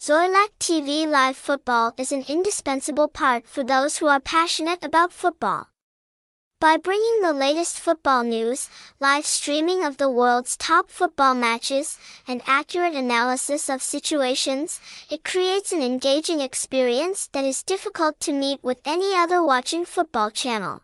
Xoilac TV Live Football is an indispensable part for those who are passionate about football. By bringing the latest football news, live streaming of the world's top football matches, and accurate analysis of situations, it creates an engaging experience that is difficult to meet with any other watching football channel.